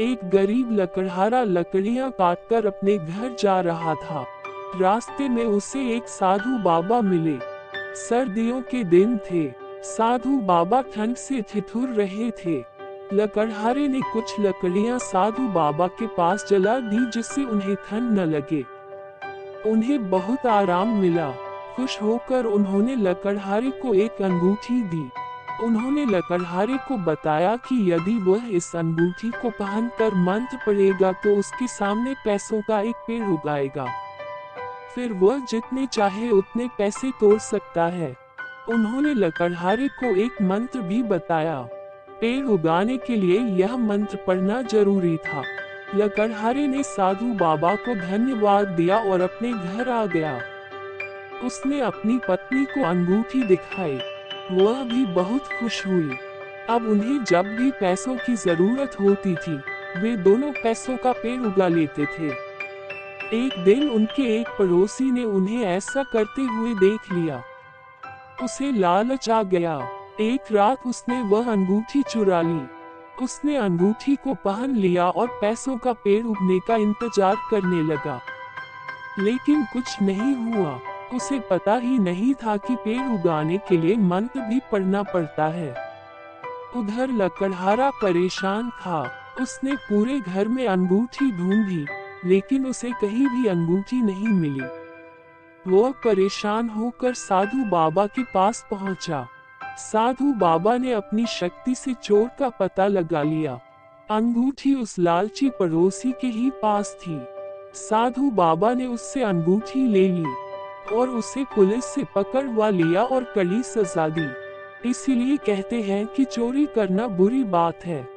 एक गरीब लकड़हारा लकड़ियाँ काटकर अपने घर जा रहा था। रास्ते में उसे एक साधु बाबा मिले। सर्दियों के दिन थे। साधु बाबा ठंड से ठिठुर रहे थे। लकड़हारे ने कुछ लकड़ियाँ साधु बाबा के पास जला दी जिससे उन्हें ठंड न लगे। उन्हें बहुत आराम मिला। खुश होकर उन्होंने लकड़हारे को एक अंगूठी दी। उन्होंने लकड़हारे को बताया कि यदि वह इस अंगूठी को पहनकर मंत्र पड़ेगा तो उसके सामने पैसों का एक पेड़ उगाएगा। फिर वह जितने चाहे उतने पैसे तोड़ सकता है। उन्होंने लकड़हारे को एक मंत्र भी बताया। पेड़ उगाने के लिए यह मंत्र पढ़ना ज़रूरी था। लकड़हारे ने साधु बाबा को धन्यवाद दिया और अपने घर आ गया। उसने अपनी पत्नी को अंगूठी दिखाई। वह भी बहुत खुश हुई। अब उन्हें जब भी पैसों की ज़रूरत होती थी, वे दोनों पैसों का पेड़ उगा लेते थे। एक दिन उनके एक पड़ोसी ने उन्हें ऐसा करते हुए देख लिया। उसे लालच आ गया। एक रात उसने वह अंगूठी चुरा ली। उसने अंगूठी को पहन लिया और पैसों का पेड़ उगने का इंतज़ार करने लगा। लेकिन कुछ नहीं हुआ। उसे पता ही नहीं था कि पेड़ उगाने के लिए मंत्र भी पढ़ना पड़ता है। उधर लकड़हारा परेशान था। उसने पूरे घर में अंगूठी ढूंढी, लेकिन उसे कहीं भी अंगूठी नहीं मिली। वह परेशान होकर साधु बाबा के पास पहुँचा। साधु बाबा ने अपनी शक्ति से चोर का पता लगा लिया। अंगूठी उस लालची पड़ोसी के ही पास थी। साधु बाबा ने उससे अंगूठी ले ली। और उसे पुलिस से पकड़वा लिया और कड़ी सजा दी। इसीलिए कहते हैं कि चोरी करना बुरी बात है।